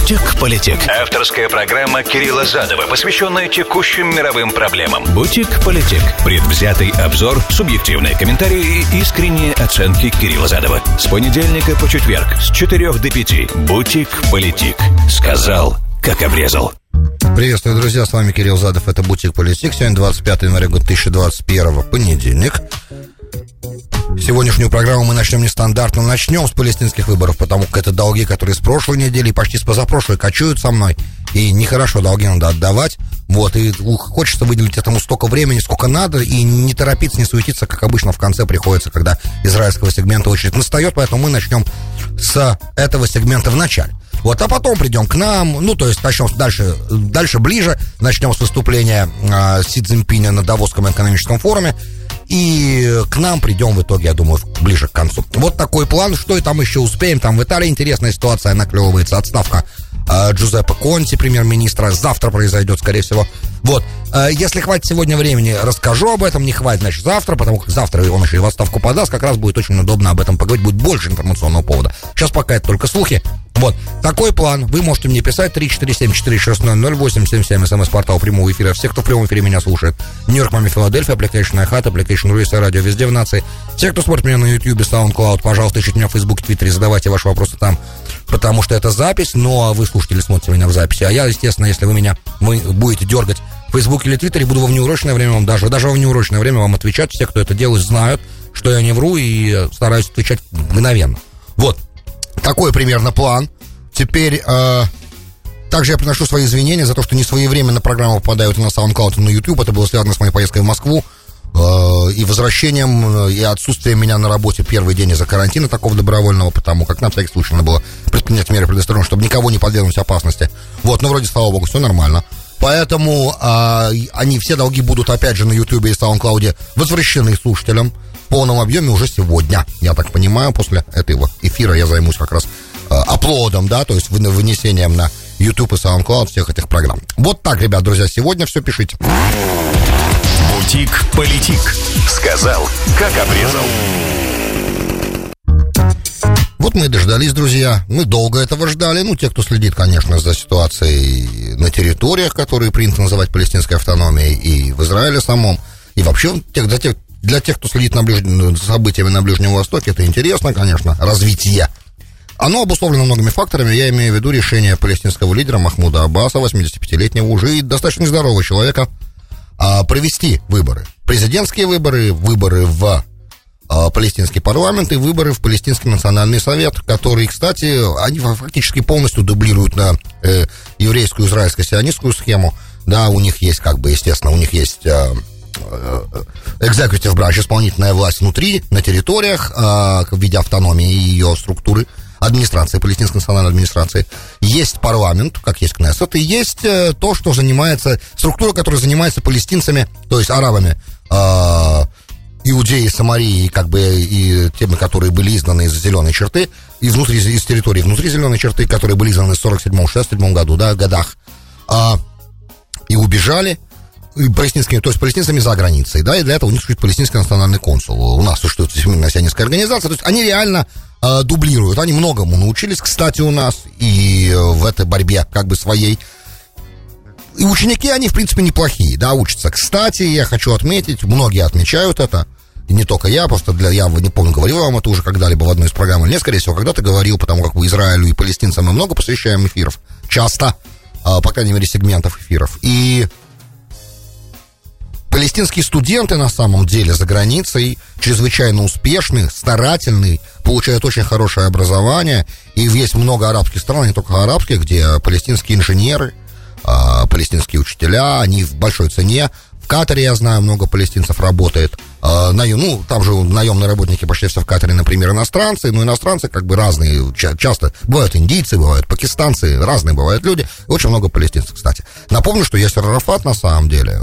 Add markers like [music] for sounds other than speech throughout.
«Бутик-политик». Авторская программа Кирилла Задова, посвященная текущим мировым проблемам. «Бутик-политик». Предвзятый обзор, субъективные комментарии и искренние оценки Кирилла Задова. С понедельника по четверг с 4 до 5. «Бутик-политик». Сказал, как обрезал. Приветствую, друзья, с вами Кирилл Задов, это Бутик Политик. Сегодня 25 января 2021, понедельник. Сегодняшнюю программу мы начнем нестандартно. Начнем с палестинских выборов, потому как это долги, которые с прошлой недели и почти с позапрошлой кочуют со мной. И нехорошо долги надо отдавать. Вот, и хочется выделить этому столько времени, сколько надо, и не торопиться, не суетиться, как обычно в конце приходится, когда израильского сегмента очередь настает, поэтому мы начнем с этого сегмента в начале. Вот, а потом придем к нам, ну, то есть начнем дальше, дальше ближе, начнем с выступления э, Си Цзиньпиня на Давосском экономическом форуме, и к нам придем в итоге, я думаю, ближе к концу. Вот такой план, что и там еще успеем. Там в Италии интересная ситуация наклевывается, отставка Джузеппе Конти, премьер-министра, завтра произойдет, скорее всего. Вот, э, если хватит сегодня времени, расскажу об этом, не хватит, значит, завтра, потому как завтра он еще и в отставку подаст, как раз будет очень удобно об этом поговорить, будет больше информационного повода. Сейчас пока это только слухи, вот, такой план. Вы можете мне писать 347-460-0877, смс-портал прямого эфира. Все, кто в прямом эфире меня слушает. Нью-Йорк, Маме, Филадельфия, Application iHat, Application Руиса, радио везде в нации. Все, кто смотрит меня на YouTube, SoundCloud, пожалуйста, ищите меня в Facebook, Твиттере, задавайте ваши вопросы там, потому что это запись, ну, а вы, слушатели, смотрите меня в записи. А я, естественно, если вы меня вы будете дергать в Facebook или Твиттере, буду во внеурочное время вам даже, даже во внеурочное время вам отвечать. Все, кто это делает, знают, что я не вру и стараюсь отвечать мгновенно. Вот, такой примерно план. Теперь э, также я приношу свои извинения за то, что не своевременно программы попадают на SoundCloud и на YouTube. Это было связано с моей поездкой в Москву и возвращением, э, и отсутствием меня на работе первый день из-за карантина такого добровольного, потому как на всякий случай надо было предпринять меры предосторожности, чтобы никого не подвергнуть опасности. Вот, но вроде, слава богу, все нормально. Поэтому э, они все долги будут, опять же, на YouTube и SoundCloud возвращены слушателям полном объеме уже сегодня. Я так понимаю, после этого эфира я займусь как раз э, аплодом, да, то есть вынесением на YouTube и SoundCloud всех этих программ. Вот так, ребят, друзья, сегодня все пишите. Бутик-политик. Сказал, как обрезал. Вот мы и дождались, друзья. Мы долго этого ждали. Ну, те, кто следит, конечно, за ситуацией на территориях, которые принято называть палестинской автономией, и в Израиле самом, и вообще для тех, для тех, кто следит на ближ... за событиями на Ближнем Востоке, это интересно, конечно, развитие. Оно обусловлено многими факторами. Я имею в виду решение палестинского лидера Махмуда Аббаса, 85-летнего уже и достаточно нездорового человека, провести выборы. Президентские выборы, выборы в а, палестинский парламент и выборы в палестинский национальный совет, которые, кстати, они фактически полностью дублируют на э, еврейскую израильско-сионистскую схему. Да, у них есть, как бы, естественно, у них есть э, executive branch, исполнительная власть внутри, на территориях, э, в виде автономии ее структуры, администрации, палестинской национальной администрации. Есть парламент, как есть Кнессет, и есть э, то, что занимается, структура, которая занимается палестинцами, то есть арабами, э, иудеи, Самарии, как бы и теми, которые были изгнаны из зеленой черты, и внутри, из территории внутри зеленой черты, которые были изгнаны в 47-67 году, да, годах, э, и убежали, палестинскими, то есть палестинцами за границей, да, и для этого у них существует палестинский национальный консул. У нас существует сионистская организация, то есть они реально э, дублируют, они многому научились, кстати, у нас, и в этой борьбе как бы своей. И ученики, они, в принципе, неплохие, да, учатся. Кстати, я хочу отметить, многие отмечают это, и не только я, просто для, я не помню, говорил вам это уже когда-либо в одной из программ, или нет, скорее всего, когда-то говорил, потому как Израилю и палестинцам мы много посвящаем эфиров, часто, э, по крайней мере, сегментов эфиров. И Палестинские студенты на самом деле за границей чрезвычайно успешны, старательны, получают очень хорошее образование. И есть много арабских стран, не только арабских, где палестинские инженеры, а, палестинские учителя, они в большой цене, Катаре, я знаю, много палестинцев работает. Э, наем, ну, там же наемные работники почти все в Катаре, например, иностранцы. Но иностранцы как бы разные. Часто бывают индийцы, бывают пакистанцы, разные бывают люди. Очень много палестинцев, кстати. Напомню, что Ясер Арафат, на самом деле,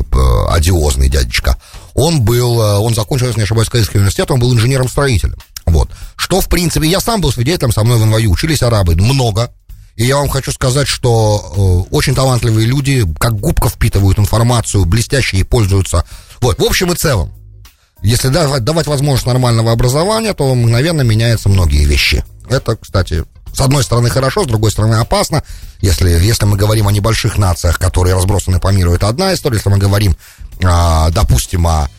одиозный дядечка, он был, э, он закончил, если не ошибаюсь, Каирский университет, он был инженером-строителем. Вот. Что, в принципе, я сам был свидетелем, со мной в НВЮ учились арабы, много, и я вам хочу сказать, что э, очень талантливые люди, как губка впитывают информацию, блестящие пользуются. Вот, в общем и целом, если давать, возможность нормального образования, то мгновенно меняются многие вещи. Это, кстати, с одной стороны хорошо, с другой стороны опасно. Если, если мы говорим о небольших нациях, которые разбросаны по миру, это одна история. Если мы говорим, а, допустим, о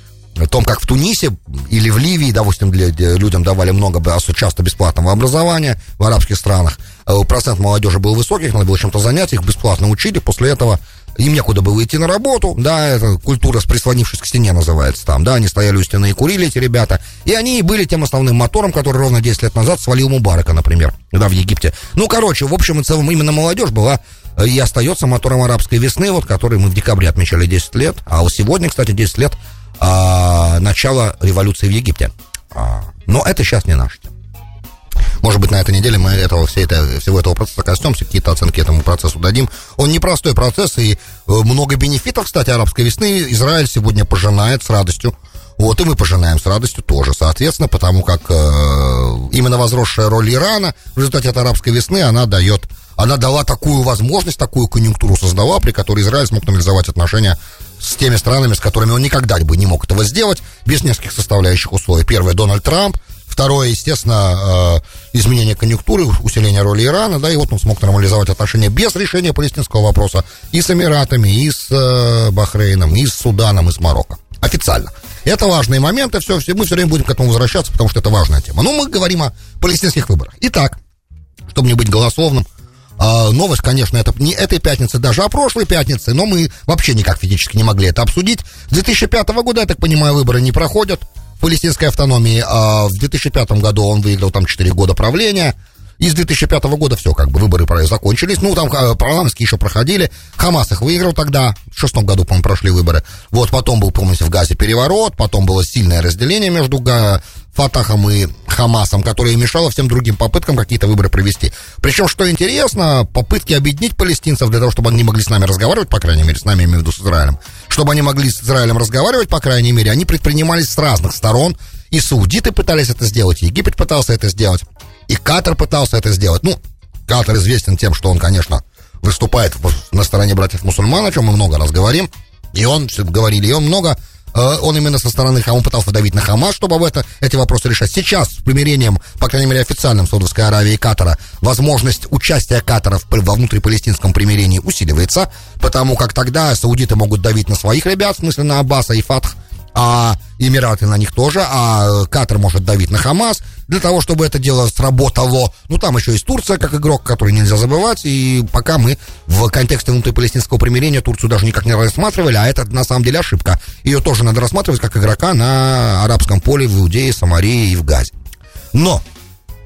том, как в Тунисе или в Ливии, допустим, для, людям давали много, часто бесплатного образования в арабских странах, э, процент молодежи был высокий, надо было чем-то занять, их бесплатно учили, после этого им некуда было идти на работу, да, это культура, прислонившись к стене называется там, да, они стояли у стены и курили, эти ребята, и они и были тем основным мотором, который ровно 10 лет назад свалил Мубарака, например, да, в Египте. Ну, короче, в общем и целом, именно молодежь была э, и остается мотором арабской весны, вот, который мы в декабре отмечали 10 лет, а вот сегодня, кстати, 10 лет а, начала революции в Египте. А, но это сейчас не наш тема. Может быть, на этой неделе мы этого, все это, всего этого процесса коснемся, какие-то оценки этому процессу дадим. Он непростой процесс, и э, много бенефитов, кстати, арабской весны Израиль сегодня пожинает с радостью. Вот, и мы пожинаем с радостью тоже, соответственно, потому как э, именно возросшая роль Ирана в результате этой арабской весны, она дает, она дала такую возможность, такую конъюнктуру создала, при которой Израиль смог нормализовать отношения с теми странами, с которыми он никогда бы не мог этого сделать, без нескольких составляющих условий. Первое, Дональд Трамп, Второе, естественно, э, изменение конъюнктуры, усиление роли Ирана, да, и вот он смог нормализовать отношения без решения палестинского вопроса и с Эмиратами, и с э, Бахрейном, и с Суданом, и с Марокко. Официально. Это важные моменты, все, все, мы все время будем к этому возвращаться, потому что это важная тема. Но мы говорим о палестинских выборах. Итак, чтобы не быть голословным, э, новость, конечно, это не этой пятницы даже, а прошлой пятницы, но мы вообще никак физически не могли это обсудить. С 2005 года, я так понимаю, выборы не проходят палестинской автономии. А в 2005 году он выиграл там 4 года правления. И с 2005 года все, как бы выборы закончились. Ну, там а, парламентские еще проходили. Хамас их выиграл тогда. В шестом году, по-моему, прошли выборы. Вот потом был, помните, в Газе переворот. Потом было сильное разделение между Фатахом и Хамасом, которое мешало всем другим попыткам какие-то выборы провести. Причем, что интересно, попытки объединить палестинцев для того, чтобы они не могли с нами разговаривать, по крайней мере, с нами, я имею в виду, с Израилем, чтобы они могли с Израилем разговаривать, по крайней мере, они предпринимались с разных сторон. И саудиты пытались это сделать, и Египет пытался это сделать, и Катар пытался это сделать. Ну, Катар известен тем, что он, конечно, выступает на стороне братьев-мусульман, о чем мы много раз говорим. И он, говорили, и он много он именно со стороны Хамаса пытался давить на Хамас, чтобы об это, эти вопросы решать. Сейчас, с примирением, по крайней мере, официальным Саудовской Аравии и Катара, возможность участия Катара во внутрипалестинском примирении усиливается, потому как тогда саудиты могут давить на своих ребят, в смысле на Аббаса и Фатх, а Эмираты на них тоже, а Катар может давить на Хамас для того, чтобы это дело сработало. Ну, там еще есть Турция как игрок, который нельзя забывать, и пока мы в контексте внутрипалестинского примирения Турцию даже никак не рассматривали, а это на самом деле ошибка. Ее тоже надо рассматривать как игрока на арабском поле в Иудее, Самарии и в Газе. Но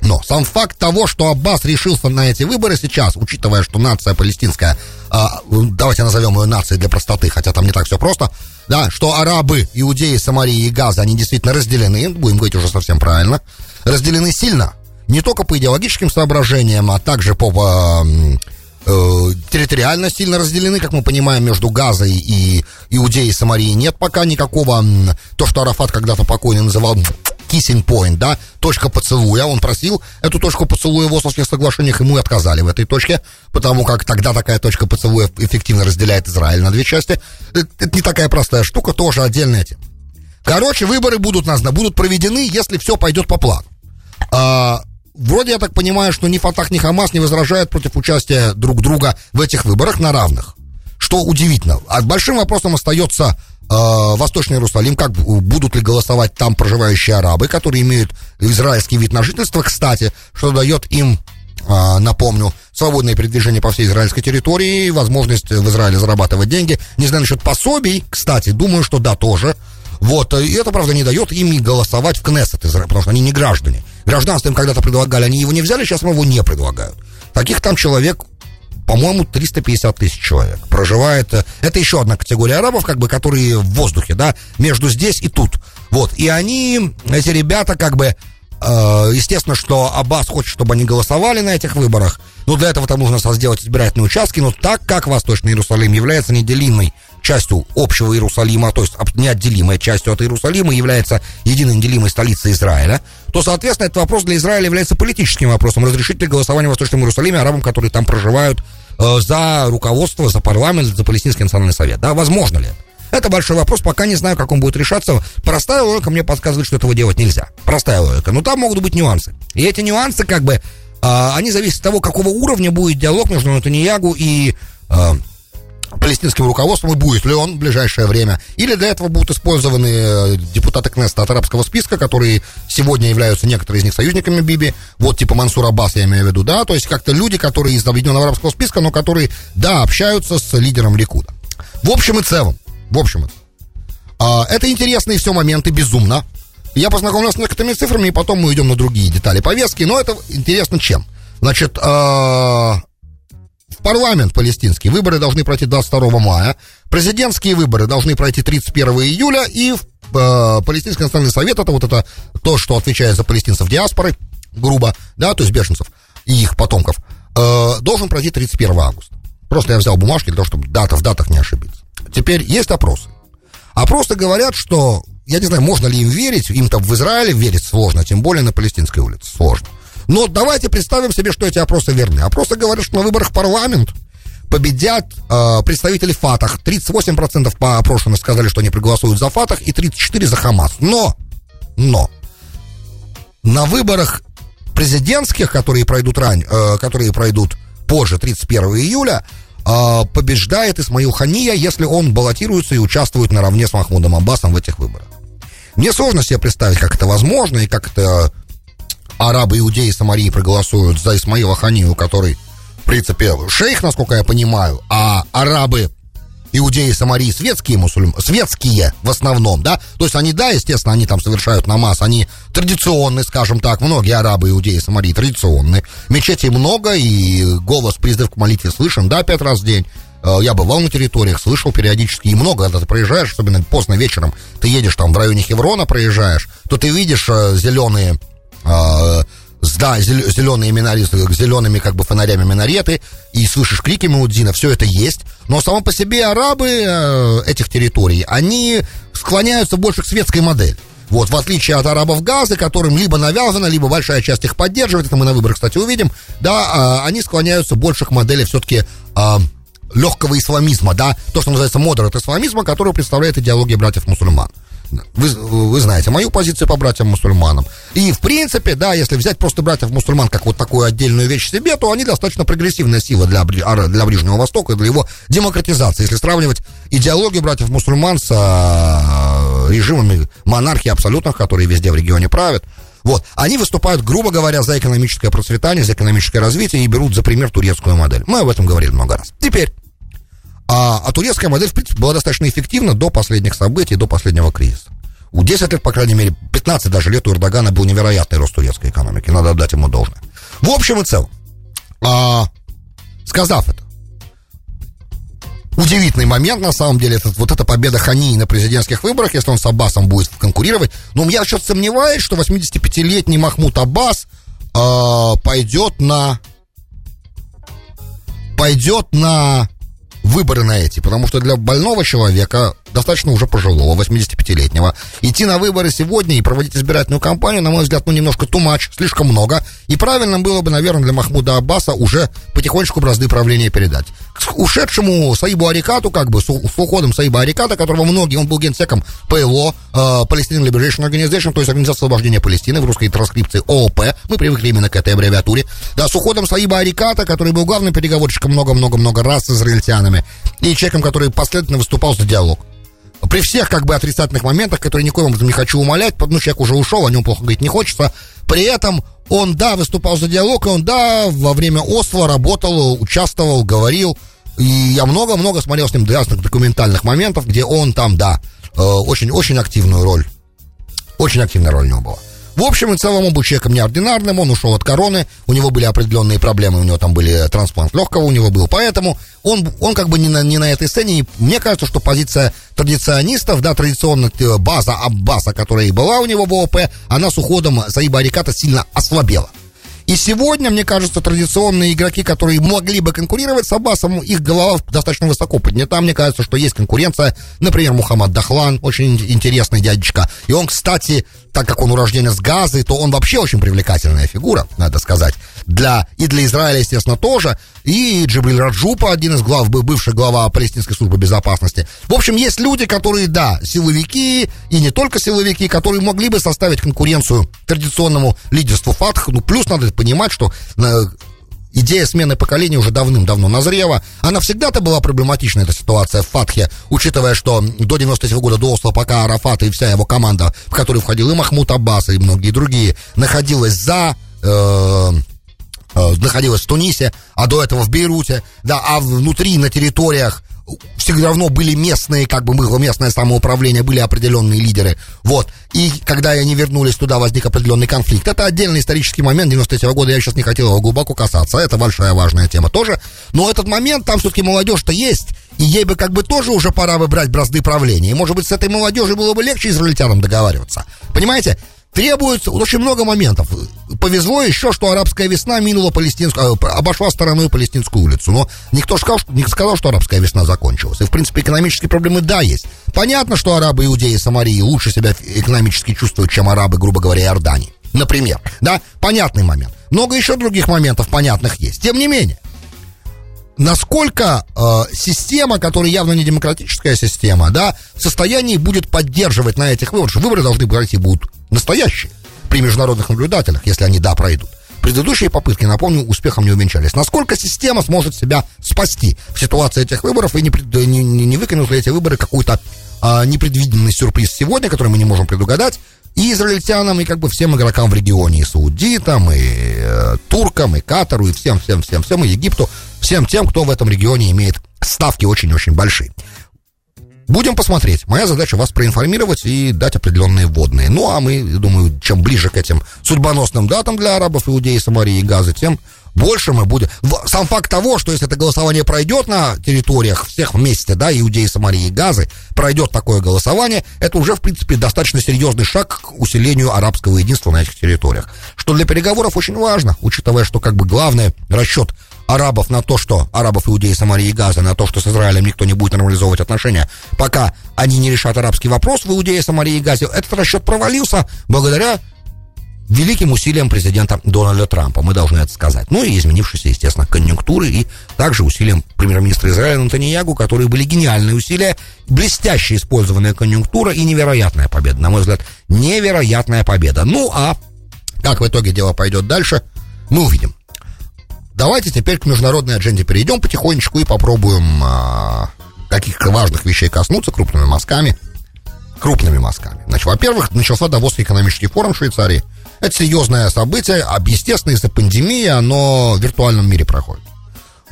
но сам факт того, что Аббас решился на эти выборы сейчас, учитывая, что нация палестинская, э, давайте назовем ее нацией для простоты, хотя там не так все просто, да, что арабы, иудеи, Самарии и Газа, они действительно разделены, будем говорить уже совсем правильно, разделены сильно, не только по идеологическим соображениям, а также по, э, территориально сильно разделены, как мы понимаем, между Газой и Иудеей и Самарией нет пока никакого, то, что Арафат когда-то покойный называл kissing point, да, точка поцелуя. Он просил эту точку поцелуя в Ословских соглашениях, ему и отказали в этой точке, потому как тогда такая точка поцелуя эффективно разделяет Израиль на две части. Это, это не такая простая штука, тоже отдельная тема. Короче, выборы будут, будут проведены, если все пойдет по плану. А, вроде я так понимаю, что ни Фатах, ни Хамас не возражают против участия друг друга в этих выборах на равных. Что удивительно. А большим вопросом остается э, Восточный Иерусалим, как будут ли голосовать там проживающие арабы, которые имеют израильский вид на жительство, кстати, что дает им э, напомню, свободное передвижение по всей израильской территории, возможность в Израиле зарабатывать деньги. Не знаю насчет пособий, кстати, думаю, что да, тоже. Вот, и это, правда, не дает им голосовать в Кнессет, потому что они не граждане. Гражданство им когда-то предлагали, они его не взяли, сейчас его не предлагают. Таких там человек по-моему, 350 тысяч человек проживает. Э, это еще одна категория арабов, как бы, которые в воздухе, да, между здесь и тут. Вот, и они, эти ребята, как бы, э, естественно, что Аббас хочет, чтобы они голосовали на этих выборах, но для этого там нужно сделать избирательные участки, но так как Восточный Иерусалим является неделимой частью общего Иерусалима, то есть неотделимой частью от Иерусалима, является единой неделимой столицей Израиля, то, соответственно, этот вопрос для Израиля является политическим вопросом. Разрешить ли голосование в Восточном Иерусалиме арабам, которые там проживают, э, за руководство, за парламент, за Палестинский национальный совет? Да, возможно ли это? Это большой вопрос, пока не знаю, как он будет решаться. Простая логика мне подсказывает, что этого делать нельзя. Простая логика. Но там могут быть нюансы. И эти нюансы, как бы, а, они зависят от того, какого уровня будет диалог между Натаньягу и а, палестинским руководством и будет ли он в ближайшее время. Или для этого будут использованы э, депутаты Кнеста от арабского списка, которые сегодня являются некоторые из них союзниками Биби. Вот типа Мансур Аббас, я имею в виду, да, то есть как-то люди, которые из объединенного арабского списка, но которые, да, общаются с лидером Ликуда. В общем и целом, в общем целом. А, это интересные все моменты, безумно. Я познакомился с некоторыми цифрами, и потом мы идем на другие детали повестки, но это интересно чем? Значит, а, в парламент палестинский выборы должны пройти 22 мая, президентские выборы должны пройти 31 июля, и в э, Палестинский национальный совет, это вот это то, что отвечает за палестинцев диаспоры, грубо, да, то есть беженцев и их потомков, э, должен пройти 31 августа. Просто я взял бумажки для того, чтобы дата в датах не ошибиться. Теперь есть опросы. Опросы говорят, что, я не знаю, можно ли им верить, им-то в Израиле верить сложно, тем более на Палестинской улице, сложно. Но давайте представим себе, что эти опросы верны. Опросы говорят, что на выборах парламент победят э, представители Фатах. 38% по опрошенным сказали, что они проголосуют за Фатах, и 34% за Хамас. Но, но, на выборах президентских, которые пройдут рань, э, которые пройдут позже, 31 июля, э, побеждает Исмаил Хания, если он баллотируется и участвует наравне с Махмудом Аббасом в этих выборах. Мне сложно себе представить, как это возможно и как это арабы, иудеи Самарии проголосуют за Исмаила Ханию, который, в принципе, шейх, насколько я понимаю, а арабы, иудеи Самарии светские мусульмане, светские в основном, да, то есть они, да, естественно, они там совершают намаз, они традиционные, скажем так, многие арабы, иудеи Самарии традиционные, мечетей много, и голос призыв к молитве слышен, да, пять раз в день, э, я бывал на территориях, слышал периодически, и много, когда ты проезжаешь, особенно поздно вечером, ты едешь там в районе Хеврона, проезжаешь, то ты видишь э, зеленые а, да, зеленые минареты, зелеными как бы фонарями минареты, и слышишь крики Маудзина, все это есть. Но само по себе арабы э, этих территорий, они склоняются больше к светской модели. Вот, в отличие от арабов Газы, которым либо навязано, либо большая часть их поддерживает, это мы на выборах, кстати, увидим, да, э, они склоняются больше к модели все-таки э, легкого исламизма, да, то, что называется модерат исламизма, который представляет идеология братьев-мусульман. Вы, вы знаете мою позицию по братьям-мусульманам. И, в принципе, да, если взять просто братьев-мусульман как вот такую отдельную вещь себе, то они достаточно прогрессивная сила для, для Ближнего Востока и для его демократизации. Если сравнивать идеологию братьев-мусульман с а, режимами монархии абсолютных, которые везде в регионе правят, вот. Они выступают, грубо говоря, за экономическое процветание, за экономическое развитие и берут за пример турецкую модель. Мы об этом говорили много раз. Теперь, а, а турецкая модель, в принципе, была достаточно эффективна до последних событий, до последнего кризиса. У 10 лет, по крайней мере, 15 даже лет у Эрдогана был невероятный рост турецкой экономики. Надо отдать ему должное. В общем и целом, а, сказав это, удивительный момент, на самом деле, это, вот эта победа Хании на президентских выборах, если он с Аббасом будет конкурировать. Но я сейчас сомневаюсь, что 85-летний Махмуд Аббас э, пойдет на... Пойдет на выборы на эти, потому что для больного человека, достаточно уже пожилого, 85-летнего, идти на выборы сегодня и проводить избирательную кампанию, на мой взгляд, ну, немножко тумач, слишком много, и правильно было бы, наверное, для Махмуда Аббаса уже потихонечку бразды правления передать. К ушедшему Саибу Арикату, как бы, с, с уходом Саиба Ариката, которого многие, он был генсеком ПЛО, э, Palestinian Liberation Organization, то есть Организация освобождения Палестины, в русской транскрипции ООП, мы привыкли именно к этой аббревиатуре, да, с уходом Саиба Ариката, который был главным переговорщиком много-много-много раз с израильтянами, и человеком, который последовательно выступал за диалог при всех как бы отрицательных моментах, которые никоим образом не хочу умолять, что человек уже ушел, о нем плохо говорить не хочется, при этом он, да, выступал за диалог, и он, да, во время Осло работал, участвовал, говорил, и я много-много смотрел с ним разных документальных моментов, где он там, да, очень-очень э, активную роль, очень активная роль у него была. В общем и целом он был человеком неординарным, он ушел от короны, у него были определенные проблемы, у него там были трансплант легкого, у него был, поэтому он, он как бы не на, не на этой сцене, и мне кажется, что позиция традиционистов, да, традиционно э, база Аббаса, которая и была у него в ООП, она с уходом Саиба Ариката сильно ослабела. И сегодня, мне кажется, традиционные игроки, которые могли бы конкурировать с Аббасом, их голова достаточно высоко поднята. Мне кажется, что есть конкуренция. Например, Мухаммад Дахлан, очень интересный дядечка. И он, кстати, так как он урожденец Газы, то он вообще очень привлекательная фигура, надо сказать. Для, и для Израиля, естественно, тоже. И Джибриль Раджупа, один из глав, бывший глава палестинской службы безопасности. В общем, есть люди, которые, да, силовики, и не только силовики, которые могли бы составить конкуренцию традиционному лидерству Фатх. Ну, плюс надо понимать, что идея смены поколения уже давным-давно назрела. Она всегда-то была проблематична, эта ситуация в Фатхе, учитывая, что до 93 года, до Осло, пока Арафат и вся его команда, в которую входил и Махмуд Аббас, и многие другие, находилась за... Э, э, находилась в Тунисе, а до этого в Бейруте, да, а внутри, на территориях всегда равно были местные, как бы было местное самоуправление, были определенные лидеры. Вот. И когда они вернулись туда, возник определенный конфликт. Это отдельный исторический момент 93 -го года, я сейчас не хотел его глубоко касаться. Это большая важная тема тоже. Но этот момент, там все-таки молодежь-то есть. И ей бы как бы тоже уже пора бы брать бразды правления. И, может быть, с этой молодежью было бы легче израильтянам договариваться. Понимаете? Требуется очень много моментов. Повезло еще, что арабская весна минула палестинскую, э, обошла стороной палестинскую улицу. Но никто сказал, что, не сказал, что арабская весна закончилась. И, в принципе, экономические проблемы, да, есть. Понятно, что арабы, иудеи Самарии лучше себя экономически чувствуют, чем арабы, грубо говоря, Иордании. Например, да, понятный момент. Много еще других моментов понятных есть. Тем не менее, насколько э, система, которая явно не демократическая система, да, в состоянии будет поддерживать на этих выборах, выборы должны пройти будут настоящие при международных наблюдателях, если они, да, пройдут. Предыдущие попытки, напомню, успехом не увенчались. Насколько система сможет себя спасти в ситуации этих выборов и не, не, не, выкинут ли эти выборы какой-то а, непредвиденный сюрприз сегодня, который мы не можем предугадать, и израильтянам, и как бы всем игрокам в регионе, и саудитам, и э, туркам, и Катару, и всем, всем, всем, всем, и Египту, всем тем, кто в этом регионе имеет ставки очень-очень большие. Будем посмотреть. Моя задача вас проинформировать и дать определенные вводные. Ну, а мы, думаю, чем ближе к этим судьбоносным датам для арабов, иудеи, Самарии и Газы, тем больше мы будем... Сам факт того, что если это голосование пройдет на территориях всех вместе, да, Иудеи, Самарии и Газы, пройдет такое голосование, это уже, в принципе, достаточно серьезный шаг к усилению арабского единства на этих территориях. Что для переговоров очень важно, учитывая, что как бы главный расчет арабов на то, что арабов, иудеи, Самарии и Газы, на то, что с Израилем никто не будет нормализовывать отношения, пока они не решат арабский вопрос в Иудее, Самарии и Газе, этот расчет провалился благодаря великим усилиям президента Дональда Трампа, мы должны это сказать. Ну и изменившейся, естественно, конъюнктуры и также усилиям премьер-министра Израиля Натаньягу, которые были гениальные усилия, блестяще использованная конъюнктура и невероятная победа. На мой взгляд, невероятная победа. Ну а как в итоге дело пойдет дальше, мы увидим. Давайте теперь к международной адженде перейдем потихонечку и попробуем а, каких важных вещей коснуться крупными мазками. Крупными мазками. Значит, во-первых, начался Давосский экономический форум в Швейцарии – это серьезное событие, естественно, из-за пандемии оно в виртуальном мире проходит.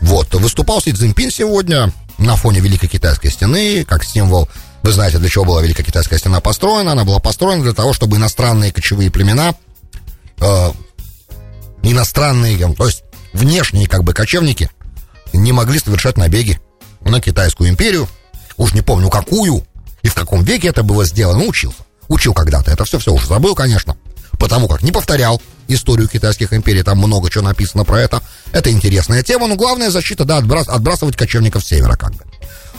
Вот, выступал Си Цзиньпин сегодня на фоне Великой Китайской стены, как символ, вы знаете, для чего была Великая Китайская стена построена. Она была построена для того, чтобы иностранные кочевые племена, э, иностранные, то есть внешние как бы кочевники, не могли совершать набеги на Китайскую империю. Уж не помню, какую и в каком веке это было сделано, учился. Учил когда-то, это все-все уже забыл, конечно потому как не повторял историю китайских империй, там много чего написано про это. Это интересная тема, но главная защита, да, отбрас, отбрасывать кочевников с севера как бы.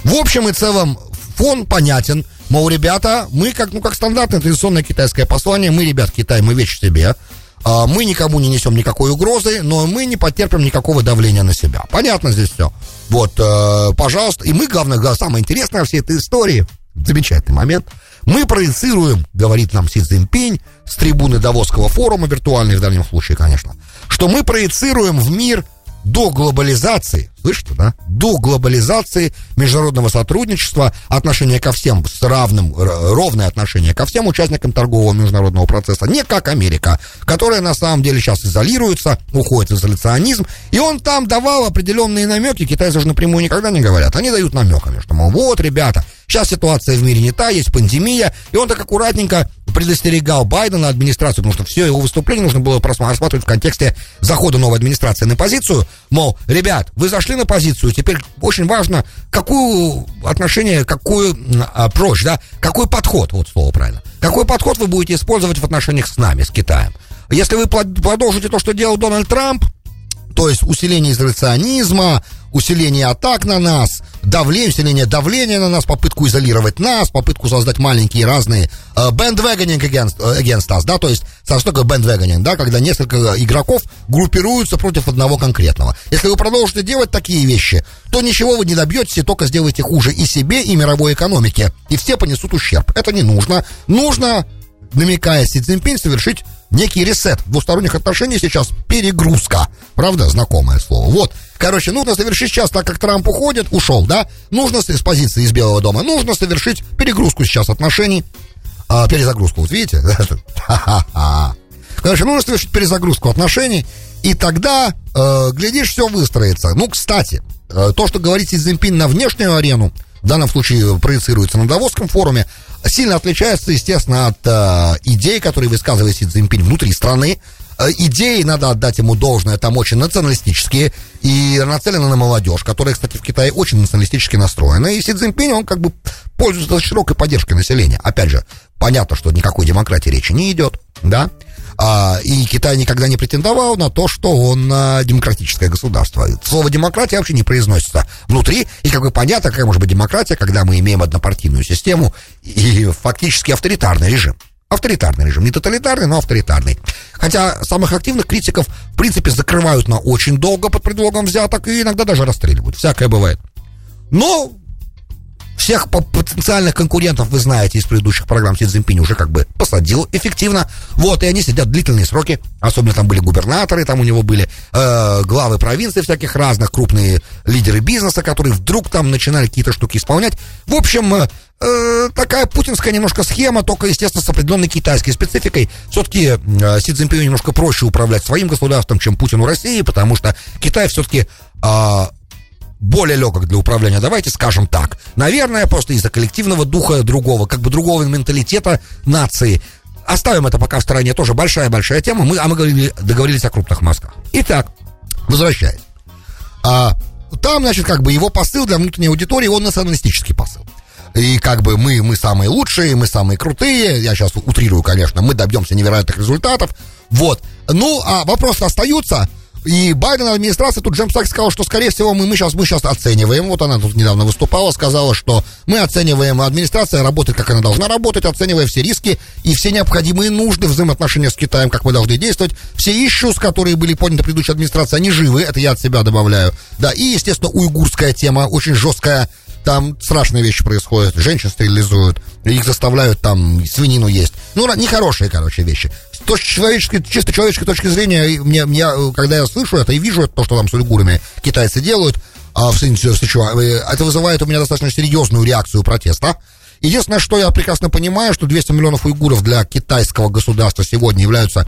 В общем и целом, фон понятен. Мол, ребята, мы как, ну, как стандартное традиционное китайское послание, мы, ребят, Китай, мы вещь себе, а, мы никому не несем никакой угрозы, но мы не потерпим никакого давления на себя. Понятно здесь все. Вот, э, пожалуйста. И мы, главное, самое интересное во всей этой истории, замечательный момент – мы проецируем, говорит нам Си Цзиньпинь, с трибуны Давосского форума, виртуальной в данном случае, конечно, что мы проецируем в мир до глобализации, слышите, да? До глобализации международного сотрудничества, отношение ко всем с равным, ровное отношение ко всем участникам торгового международного процесса, не как Америка, которая на самом деле сейчас изолируется, уходит в изоляционизм, и он там давал определенные намеки, китайцы же напрямую никогда не говорят, они дают намеками, что, мол, вот, ребята, сейчас ситуация в мире не та, есть пандемия, и он так аккуратненько предостерегал Байдена администрацию, потому что все его выступление нужно было рассматривать в контексте захода новой администрации на позицию, мол, ребят, вы зашли на позицию, теперь очень важно, какое отношение, какой approach, да, какой подход, вот слово правильно, какой подход вы будете использовать в отношениях с нами, с Китаем. Если вы продолжите то, что делал Дональд Трамп, то есть усиление изоляционизма, усиление атак на нас, давление, усиление давления на нас, попытку изолировать нас, попытку создать маленькие разные uh, bandwagoning against, uh, against us, да, то есть, что такое bandwagoning, да, когда несколько игроков группируются против одного конкретного. Если вы продолжите делать такие вещи, то ничего вы не добьетесь, и только сделаете хуже и себе, и мировой экономике, и все понесут ущерб. Это не нужно. Нужно, намекая Си Цзиньпинь, совершить некий ресет двусторонних отношений сейчас перегрузка. Правда, знакомое слово. Вот. Короче, нужно совершить сейчас, так как Трамп уходит, ушел, да? Нужно с позиции из Белого дома, нужно совершить перегрузку сейчас отношений. А, перезагрузку, вот видите? [laughs] Короче, нужно совершить перезагрузку отношений, и тогда, э, глядишь, все выстроится. Ну, кстати, э, то, что говорит Си Цзиньпин на внешнюю арену, в данном случае проецируется на Давосском форуме, сильно отличается, естественно, от э, идей, которые высказывает Си Цзиньпин внутри страны. Э, идеи, надо отдать ему должное, там очень националистические и нацелены на молодежь, которая, кстати, в Китае очень националистически настроена. И Си Цзиньпин, он как бы пользуется широкой поддержкой населения. Опять же, понятно, что никакой демократии речи не идет, да? А, и Китай никогда не претендовал на то, что он а, демократическое государство. Слово демократия вообще не произносится внутри. И как бы понятно, какая может быть демократия, когда мы имеем однопартийную систему и фактически авторитарный режим. Авторитарный режим. Не тоталитарный, но авторитарный. Хотя самых активных критиков, в принципе, закрывают на очень долго под предлогом взяток и иногда даже расстреливают. Всякое бывает. Но всех потенциальных конкурентов, вы знаете, из предыдущих программ Си Цзиньпинь уже как бы посадил эффективно. Вот, и они сидят длительные сроки. Особенно там были губернаторы, там у него были э, главы провинций всяких разных, крупные лидеры бизнеса, которые вдруг там начинали какие-то штуки исполнять. В общем, э, э такая путинская немножко схема, только, естественно, с определенной китайской спецификой. Все-таки э, Си Цзиньпину немножко проще управлять своим государством, чем Путину России, потому что Китай все-таки э, более легок для управления, давайте скажем так. Наверное, просто из-за коллективного духа другого, как бы другого менталитета нации. Оставим это пока в стороне, тоже большая-большая тема, мы, а мы говорили, договорились о крупных мазках. Итак, возвращаясь. А, там, значит, как бы его посыл для внутренней аудитории, он националистический посыл. И как бы мы, мы самые лучшие, мы самые крутые, я сейчас утрирую, конечно, мы добьемся невероятных результатов. Вот. Ну, а вопросы остаются, и Байден администрация, тут Джеймс Сакс сказал, что, скорее всего, мы, мы, сейчас, мы сейчас оцениваем, вот она тут недавно выступала, сказала, что мы оцениваем, администрация работает, как она должна работать, оценивая все риски и все необходимые нужды взаимоотношения с Китаем, как мы должны действовать. Все ищус, которые были подняты предыдущей администрацией, они живы, это я от себя добавляю. Да, и, естественно, уйгурская тема, очень жесткая, там страшные вещи происходят, женщин стерилизуют, их заставляют там свинину есть. Ну, нехорошие, короче, вещи то, человеческой, чисто человеческой точки зрения, мне, мне, когда я слышу это и вижу это, то, что там с уйгурами китайцы делают, а, в Сычуане, э, это вызывает у меня достаточно серьезную реакцию протеста. Единственное, что я прекрасно понимаю, что 200 миллионов уйгуров для китайского государства сегодня являются,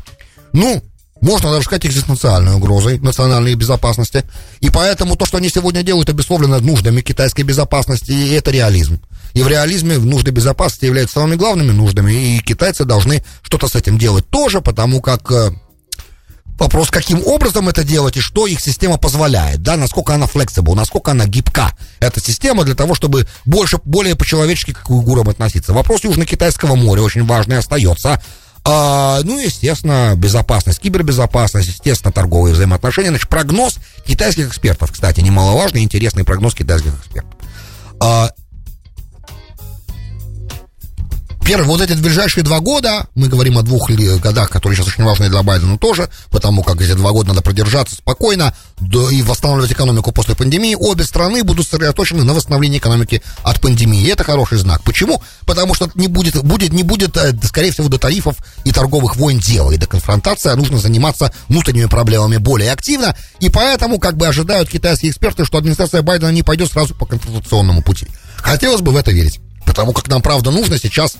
ну, можно даже сказать, экзистенциальной угрозой национальной безопасности. И поэтому то, что они сегодня делают, обусловлено нуждами китайской безопасности, и это реализм. И в реализме нужды безопасности являются самыми главными нуждами, и китайцы должны что-то с этим делать тоже, потому как э, Вопрос, каким образом это делать и что их система позволяет, да, насколько она flexible, насколько она гибка. Эта система для того, чтобы больше, более по-человечески к уйгурам относиться. Вопрос Южно-Китайского моря очень важный остается. А, ну, естественно, безопасность, кибербезопасность, естественно, торговые взаимоотношения. Значит, прогноз китайских экспертов, кстати, немаловажный, интересный прогноз китайских экспертов. А, Первый, вот эти ближайшие два года, мы говорим о двух годах, которые сейчас очень важны для Байдена тоже, потому как эти два года надо продержаться спокойно и восстанавливать экономику после пандемии, обе страны будут сосредоточены на восстановлении экономики от пандемии. И это хороший знак. Почему? Потому что не будет, будет, не будет, э, скорее всего, до тарифов и торговых войн дела, и до конфронтации а нужно заниматься внутренними проблемами более активно, и поэтому как бы ожидают китайские эксперты, что администрация Байдена не пойдет сразу по конфронтационному пути. Хотелось бы в это верить. Потому как нам, правда, нужно сейчас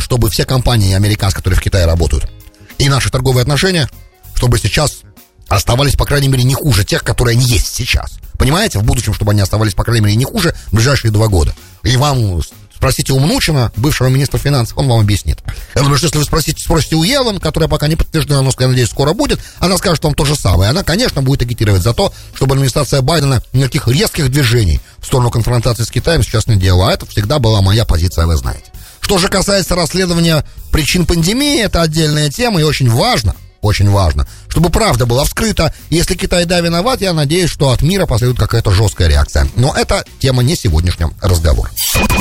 чтобы все компании американские, которые в Китае работают, и наши торговые отношения, чтобы сейчас оставались, по крайней мере, не хуже тех, которые они есть сейчас. Понимаете? В будущем, чтобы они оставались, по крайней мере, не хуже в ближайшие два года. И вам спросите у Мнучина, бывшего министра финансов, он вам объяснит. Я думаю, что если вы спросите, спросите у Елан, которая пока не подтверждена, но, я надеюсь, скоро будет, она скажет вам то же самое. Она, конечно, будет агитировать за то, чтобы администрация Байдена никаких резких движений в сторону конфронтации с Китаем сейчас не делала. А это всегда была моя позиция, вы знаете. Что же касается расследования причин пандемии, это отдельная тема и очень важно, очень важно, чтобы правда была вскрыта. Если Китай да виноват, я надеюсь, что от мира последует какая-то жесткая реакция. Но это тема не сегодняшнего разговора.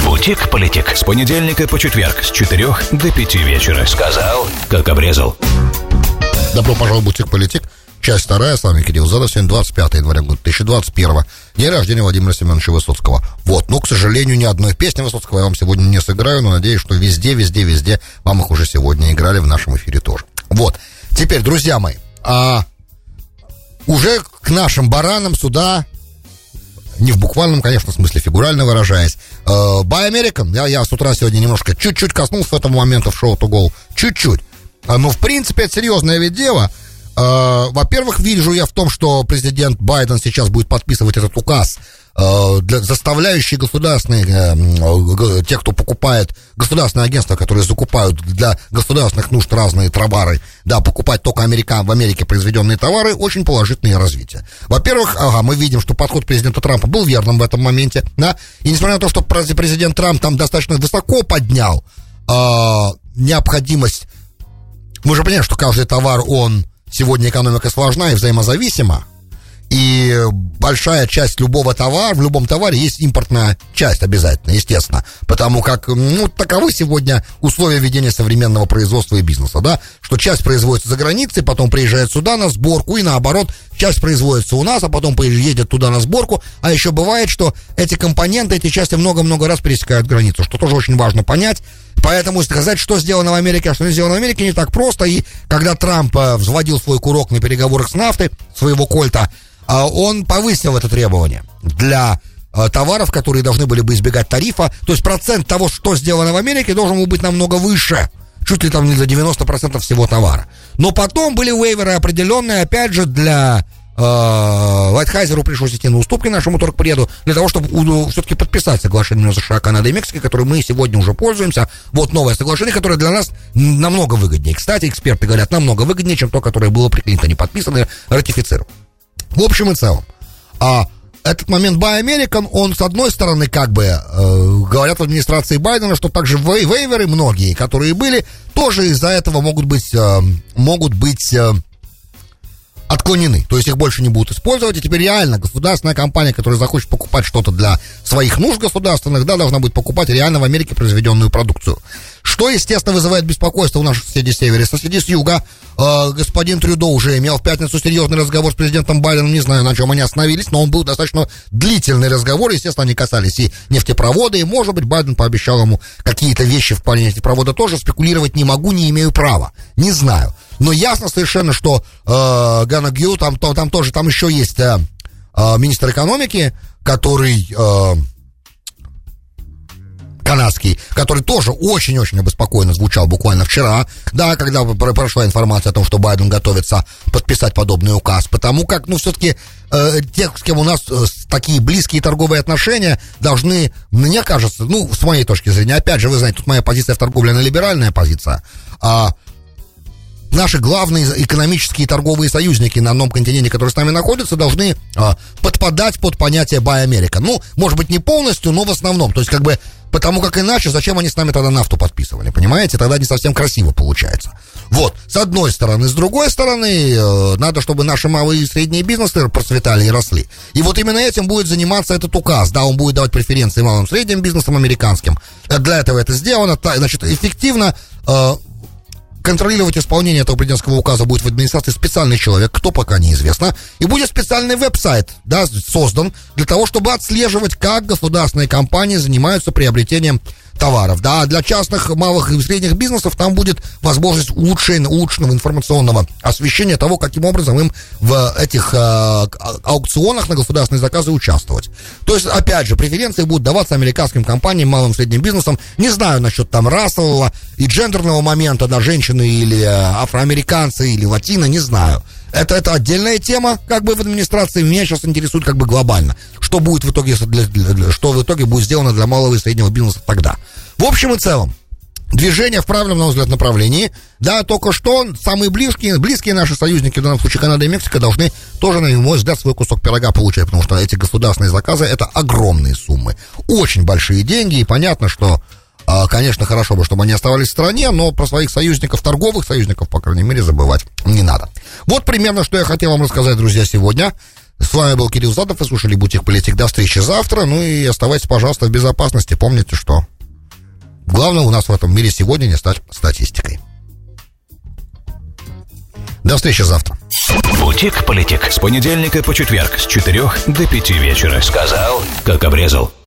Бутик-политик. С понедельника по четверг с 4 до 5 вечера. Сказал, как обрезал. Добро пожаловать в Бутик-политик. Часть вторая, с вами Кирилл Задов, сегодня 25 января 2021 День рождения Владимира Семеновича Высоцкого. Вот, ну, к сожалению, ни одной песни Высоцкого я вам сегодня не сыграю, но надеюсь, что везде, везде, везде вам их уже сегодня играли в нашем эфире тоже. Вот. Теперь, друзья мои, а, уже к нашим баранам сюда не в буквальном, конечно, смысле, фигурально выражаясь. Э, Buy American, я, я с утра сегодня немножко чуть-чуть коснулся этого момента в шоу go, чуть-чуть. А, но, в принципе, это серьезное ведь дело. Э, во-первых, вижу я в том, что президент Байден сейчас будет подписывать этот указ, э, для, заставляющий государственные, э, те, кто покупает, государственные агентства, которые закупают для государственных нужд разные товары, да, покупать только Америка, в Америке произведенные товары, очень положительное развитие. Во-первых, ага, мы видим, что подход президента Трампа был верным в этом моменте, да, и несмотря на то, что президент Трамп там достаточно высоко поднял э, необходимость, мы же понимаем, что каждый товар, он Сегодня экономика сложна и взаимозависима. И большая часть любого товара, в любом товаре есть импортная часть обязательно, естественно. Потому как, ну, таковы сегодня условия ведения современного производства и бизнеса, да, что часть производится за границей, потом приезжает сюда на сборку, и наоборот, часть производится у нас, а потом едет туда на сборку. А еще бывает, что эти компоненты, эти части много-много раз пересекают границу, что тоже очень важно понять. Поэтому сказать, что сделано в Америке, а что не сделано в Америке, не так просто. И когда Трамп э, взводил свой курок на переговорах с нафтой, своего кольта, э, он повысил это требование для э, товаров, которые должны были бы избегать тарифа. То есть процент того, что сделано в Америке, должен был быть намного выше. Чуть ли там не за 90% всего товара. Но потом были вейверы определенные, опять же, для Лайтхайзеру пришлось идти на уступки нашему торгпреду для того, чтобы все-таки подписать соглашение между США, Канадой и Мексикой, которое мы сегодня уже пользуемся. Вот новое соглашение, которое для нас намного выгоднее. Кстати, эксперты говорят, намного выгоднее, чем то, которое было при Клинтоне подписано и ратифицировано. В общем и целом, а этот момент Buy American, он, с одной стороны, как бы, э, говорят в администрации Байдена, что также вей вейверы многие, которые были, тоже из-за этого могут быть, э, могут быть э, отклонены. То есть их больше не будут использовать. И теперь реально государственная компания, которая захочет покупать что-то для своих нужд государственных, да, должна будет покупать реально в Америке произведенную продукцию. Что, естественно, вызывает беспокойство у наших соседей с севера. Соседи с юга, э, господин Трюдо уже имел в пятницу серьезный разговор с президентом Байденом, не знаю, на чем они остановились, но он был достаточно длительный разговор, естественно, они касались и нефтепровода, и, может быть, Байден пообещал ему какие-то вещи в плане нефтепровода тоже, спекулировать не могу, не имею права, не знаю. Но ясно совершенно, что э, Гана Гью, там, то, там тоже, там еще есть э, министр экономики, который... Э, канадский, который тоже очень-очень обеспокоенно звучал буквально вчера, да, когда прошла информация о том, что Байден готовится подписать подобный указ, потому как, ну, все-таки э, те, с кем у нас э, такие близкие торговые отношения, должны, мне кажется, ну, с моей точки зрения, опять же, вы знаете, тут моя позиция в торговле, она либеральная позиция, а наши главные экономические и торговые союзники на одном континенте, которые с нами находятся, должны а, подпадать под понятие Buy America. Ну, может быть, не полностью, но в основном. То есть, как бы, потому как иначе, зачем они с нами тогда нафту подписывали, понимаете? Тогда не совсем красиво получается. Вот, с одной стороны. С другой стороны, э, надо, чтобы наши малые и средние бизнесы процветали и росли. И вот именно этим будет заниматься этот указ. Да, он будет давать преференции малым и средним бизнесам американским. Для этого это сделано. Значит, эффективно э, контролировать исполнение этого президентского указа будет в администрации специальный человек, кто пока неизвестно, и будет специальный веб-сайт, да, создан для того, чтобы отслеживать, как государственные компании занимаются приобретением товаров. Да, для частных, малых и средних бизнесов там будет возможность улучшения, улучшенного информационного освещения того, каким образом им в этих э, аукционах на государственные заказы участвовать. То есть, опять же, преференции будут даваться американским компаниям, малым и средним бизнесом. Не знаю насчет там расового и джендерного момента, да, женщины или э, афроамериканцы или латино, не знаю. Это, это отдельная тема, как бы в администрации. Меня сейчас интересует как бы глобально. Что будет в итоге, для, для, что в итоге будет сделано для малого и среднего бизнеса тогда. В общем и целом, движение в правильном, на мой взгляд, направлении. Да, только что самые близкие, близкие наши союзники, в данном случае Канада и Мексика, должны тоже, на мой взгляд, свой кусок пирога получать, потому что эти государственные заказы это огромные суммы. Очень большие деньги, и понятно, что Конечно, хорошо бы, чтобы они оставались в стране, но про своих союзников, торговых союзников, по крайней мере, забывать не надо. Вот примерно, что я хотел вам рассказать, друзья, сегодня. С вами был Кирилл Задов, вы слушали «Бутик Политик». До встречи завтра. Ну и оставайтесь, пожалуйста, в безопасности. Помните, что главное у нас в этом мире сегодня не стать статистикой. До встречи завтра. «Бутик Политик» с понедельника по четверг с 4 до 5 вечера. Сказал, как обрезал.